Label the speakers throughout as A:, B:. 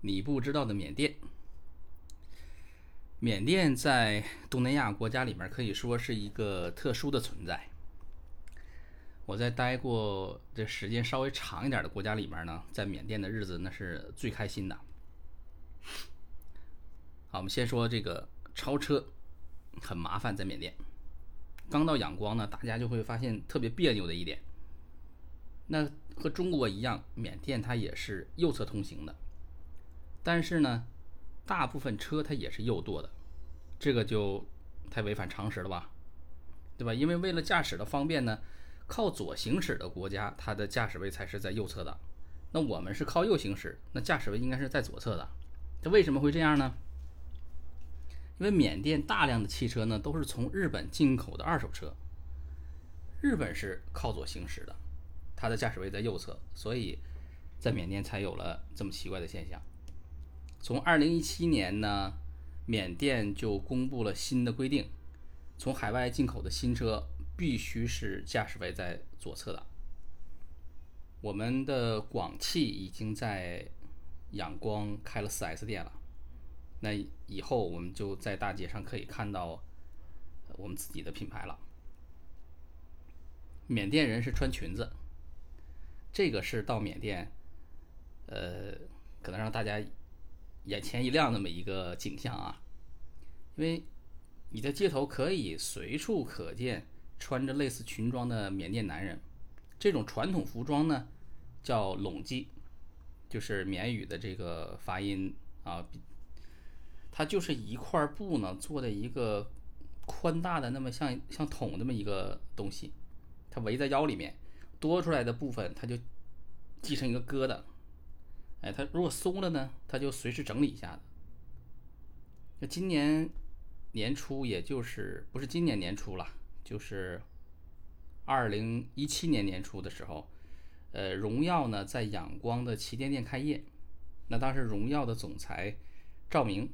A: 你不知道的缅甸。缅甸在东南亚国家里面可以说是一个特殊的存在。我在待过这时间稍微长一点的国家里面呢，在缅甸的日子那是最开心的。好，我们先说这个超车很麻烦，在缅甸。刚到仰光呢，大家就会发现特别别扭的一点。那和中国一样，缅甸它也是右侧通行的，但是呢，大部分车它也是右舵的，这个就太违反常识了吧，对吧？因为为了驾驶的方便呢，靠左行驶的国家，它的驾驶位才是在右侧的。那我们是靠右行驶，那驾驶位应该是在左侧的。这为什么会这样呢？因为缅甸大量的汽车呢都是从日本进口的二手车，日本是靠左行驶的。它的驾驶位在右侧，所以在缅甸才有了这么奇怪的现象。从二零一七年呢，缅甸就公布了新的规定，从海外进口的新车必须是驾驶位在左侧的。我们的广汽已经在仰光开了 4S 店了，那以后我们就在大街上可以看到我们自己的品牌了。缅甸人是穿裙子。这个是到缅甸，呃，可能让大家眼前一亮那么一个景象啊，因为你在街头可以随处可见穿着类似裙装的缅甸男人。这种传统服装呢，叫拢基，就是缅语的这个发音啊，它就是一块布呢做的一个宽大的那么像像桶那么一个东西，它围在腰里面。多出来的部分，它就系成一个疙瘩。哎，它如果松了呢，它就随时整理一下的。那今年年初，也就是不是今年年初了，就是二零一七年年初的时候，呃，荣耀呢在仰光的旗舰店开业。那当时荣耀的总裁赵明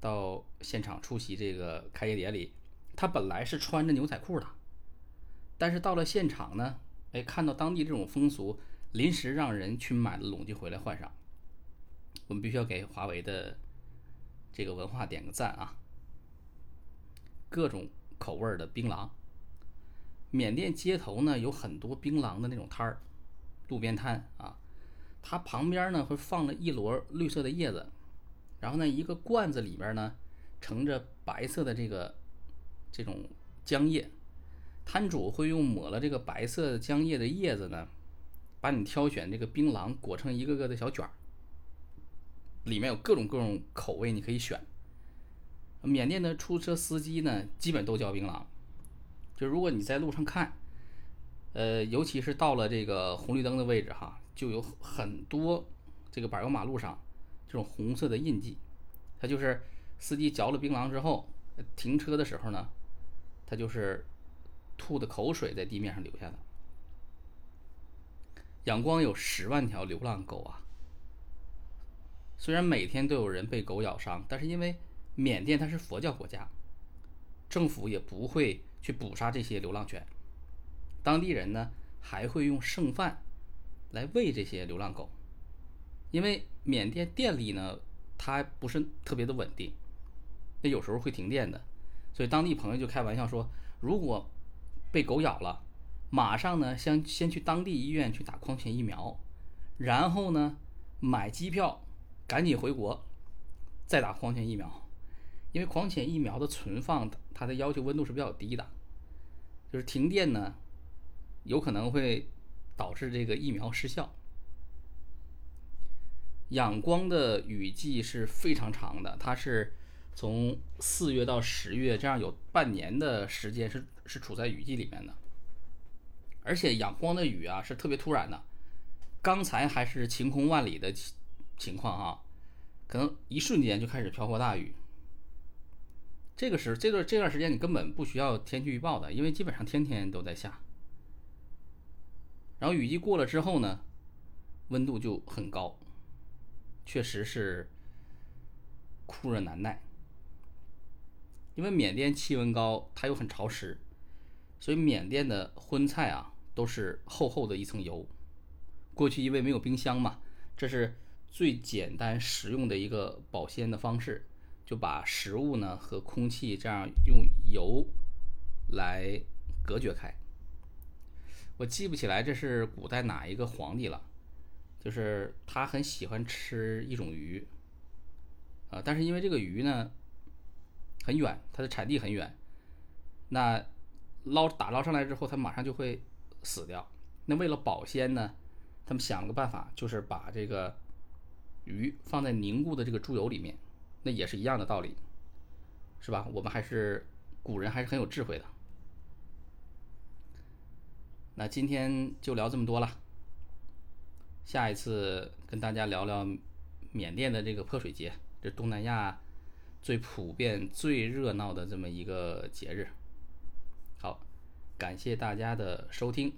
A: 到现场出席这个开业典礼，他本来是穿着牛仔裤的，但是到了现场呢。哎，看到当地这种风俗，临时让人去买了拢基回来换上。我们必须要给华为的这个文化点个赞啊！各种口味的槟榔，缅甸街头呢有很多槟榔的那种摊儿，路边摊啊，它旁边呢会放了一摞绿色的叶子，然后呢一个罐子里边呢盛着白色的这个这种浆液。摊主会用抹了这个白色浆液的叶子呢，把你挑选这个槟榔裹成一个个的小卷儿，里面有各种各种口味，你可以选。缅甸的出租车司机呢，基本都叫槟榔。就如果你在路上看，呃，尤其是到了这个红绿灯的位置哈，就有很多这个柏油马路上这种红色的印记，它就是司机嚼了槟榔之后停车的时候呢，它就是。吐的口水在地面上留下的。仰光有十万条流浪狗啊，虽然每天都有人被狗咬伤，但是因为缅甸它是佛教国家，政府也不会去捕杀这些流浪犬。当地人呢还会用剩饭来喂这些流浪狗，因为缅甸电力呢它不是特别的稳定，那有时候会停电的，所以当地朋友就开玩笑说，如果被狗咬了，马上呢，先先去当地医院去打狂犬疫苗，然后呢，买机票赶紧回国，再打狂犬疫苗，因为狂犬疫苗的存放它的要求温度是比较低的，就是停电呢，有可能会导致这个疫苗失效。仰光的雨季是非常长的，它是。从四月到十月，这样有半年的时间是是处在雨季里面的，而且仰光的雨啊是特别突然的，刚才还是晴空万里的情情况哈，可能一瞬间就开始瓢泼大雨。这个时这段这段时间你根本不需要天气预报的，因为基本上天天都在下。然后雨季过了之后呢，温度就很高，确实是酷热难耐。因为缅甸气温高，它又很潮湿，所以缅甸的荤菜啊都是厚厚的一层油。过去因为没有冰箱嘛，这是最简单实用的一个保鲜的方式，就把食物呢和空气这样用油来隔绝开。我记不起来这是古代哪一个皇帝了，就是他很喜欢吃一种鱼，啊，但是因为这个鱼呢很远，它的产地很远，那捞打捞上来之后，它马上就会死掉。那为了保鲜呢，他们想了个办法，就是把这个鱼放在凝固的这个猪油里面，那也是一样的道理，是吧？我们还是古人还是很有智慧的。那今天就聊这么多了，下一次跟大家聊聊缅甸的这个泼水节，这东南亚最普遍、最热闹的这么一个节日。感谢大家的收听。